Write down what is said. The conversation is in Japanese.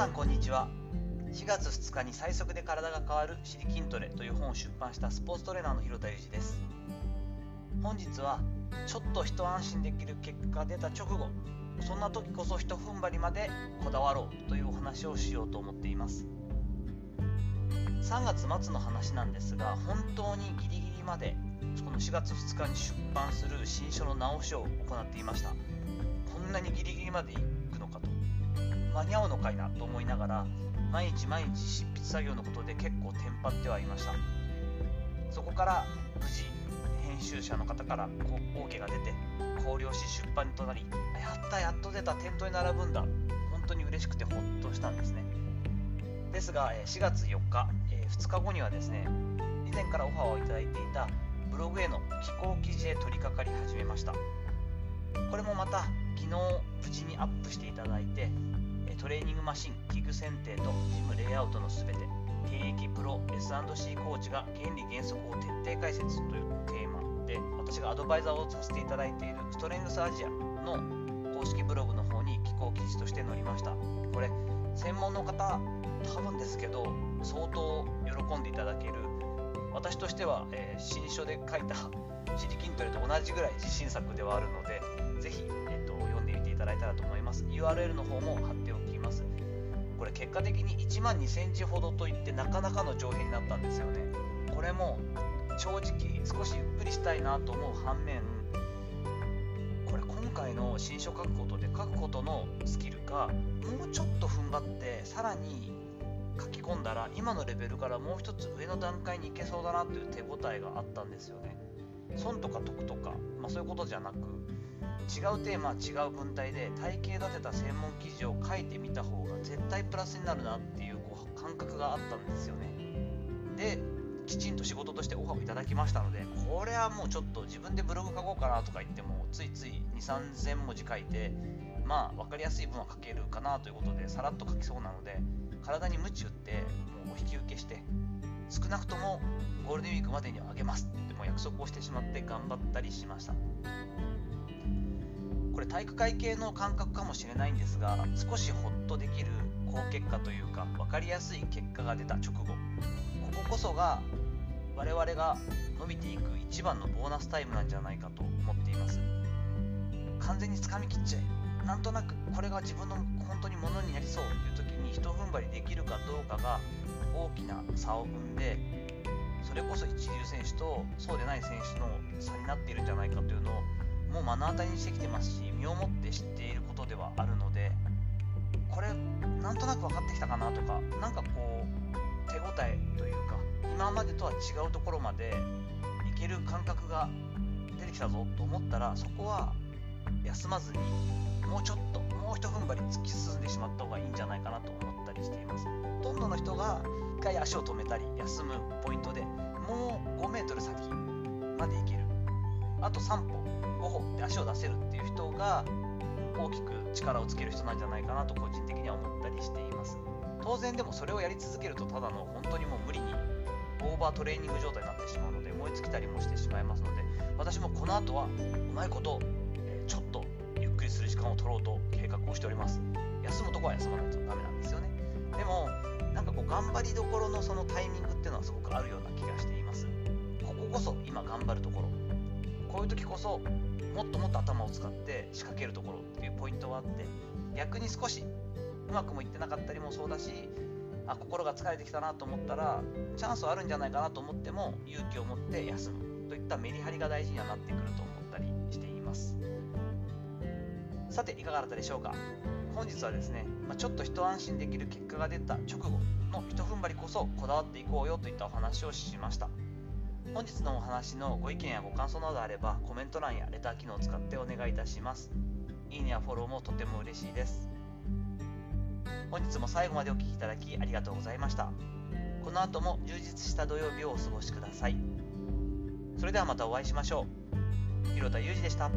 さんこんにちは。4月2日に最速で体が変わる「シリ筋トレ」という本を出版したスポーツトレーナーの広田裕二です。本日はちょっと一安心できる結果が出た直後そんな時こそひと踏ん張りまでこだわろうというお話をしようと思っています。3月末の話なんですが本当にギリギリまでこの4月2日に出版する新書の直しを行っていました。こんなにギリギリまで行くのか間に合うのかいなと思いながら毎日毎日執筆作業のことで結構テンパってはいました。そこから無事編集者の方から OK が出て考慮し出版となりやったやっと出た店頭に並ぶんだ。本当に嬉しくてほっとしたんですね。ですが4月4日2日後にはですね以前からオファーをいただいていたブログへの寄稿記事へ取り掛かり始めました。これもまた昨日無事にアップしていただいてトレーニングマシン器具選定とジムレイアウトの全て現役プロ S&C コーチが原理原則を徹底解説というテーマで私がアドバイザーをさせていただいているストレングスアジアの公式ブログの方に寄稿記事として載りました。これ専門の方多分ですけど相当喜んでいただける私としては、えー、新書で書いたシリ筋トレと同じぐらい自信作ではあるのでぜひ、えーと、読んでみていただいたらと思います。URL の方も貼っておきます。これ結果的に1万2センチほどといってなかなかの上辺になったんですよね。これも正直少しゆっくりしたいなと思う反面これ今回の新書書くことで書くことのスキルがもうちょっと踏ん張ってさらに書き込んだら今のレベルからもう一つ上の段階に行けそうだなという手応えがあったんですよね。損とか得とか、まあ、そういうことじゃなく違うテーマ違う文体で体系立てた専門記事を書いてみた方が絶対プラスになるなっていうこう感覚があったんですよね。できちんと仕事としてオファーをいただきましたのでこれはもうちょっと自分でブログ書こうかなとか言ってもついつい2 3 0 0 0文字書いてまあ分かりやすい分は書けるかなということでさらっと書きそうなので体に鞭打ってもうお引き受けして少なくともゴールデンウィークまでにはあげますってもう約束をしてしまって頑張ったりしました。これ体育会系の感覚かもしれないんですが少しホッとできる好結果というか分かりやすい結果が出た直後。こここそが我々が伸びていく一番のボーナスタイムなんじゃないかと思っています。完全につかみきっちゃえ。なんとなくこれが自分の本当にものになりそうという時にひと踏ん張りできるかどうかが大きな差を生んでそれこそ一流選手とそうでない選手の差になっているんじゃないかというのをもう目の当たりにしてきてますし身をもって知っていることではあるのでこれなんとなく分かってきたかなとかなんかこう手応えというか今までとは違うところまでいける感覚が出てきたぞと思ったらそこは休まずにもうちょっともうひと踏ん張り突き進んでしまった方がいいんじゃないかなと思ったりしています。ほとんどの人が1回足を止めたり休むポイントでもう5 m 先まで行ける。あと3歩5歩で足を出せるっていう人が大きく力をつける人なんじゃないかなと個人的には思ったりしています。当然でもそれをやり続けるとただの本当にもう無理にオーバートレーニング状態になってしまうので燃え尽きたりもしてしまいますので私もこの後はうまいこと、ちょっとゆっくりする時間を取ろうと計画をしております。休むとこは休まないとダメなんですよね。でもなんかこう頑張りどころのそのタイミングっていうのはすごくあるような気がしています。こここそ今頑張るところ。こういう時こそもっともっと頭を使って仕掛けるところっていうポイントはあって逆に少しうまくもいってなかったりもそうだしあ心が疲れてきたなと思ったらチャンスはあるんじゃないかなと思っても勇気を持って休むといったメリハリが大事にはなってくると思ったりしています。さていかがだったでしょうか。本日はですね、まあ、ちょっと一安心できる結果が出た直後の一踏ん張りこそこだわっていこうよといったお話をしました。本日のお話のご意見やご感想などあればコメント欄やレター機能を使ってお願いいたします。いいねやフォローもとても嬉しいです。本日も最後までお聴きいただきありがとうございました。この後も充実した土曜日をお過ごしください。それではまたお会いしましょう。広田裕二でした。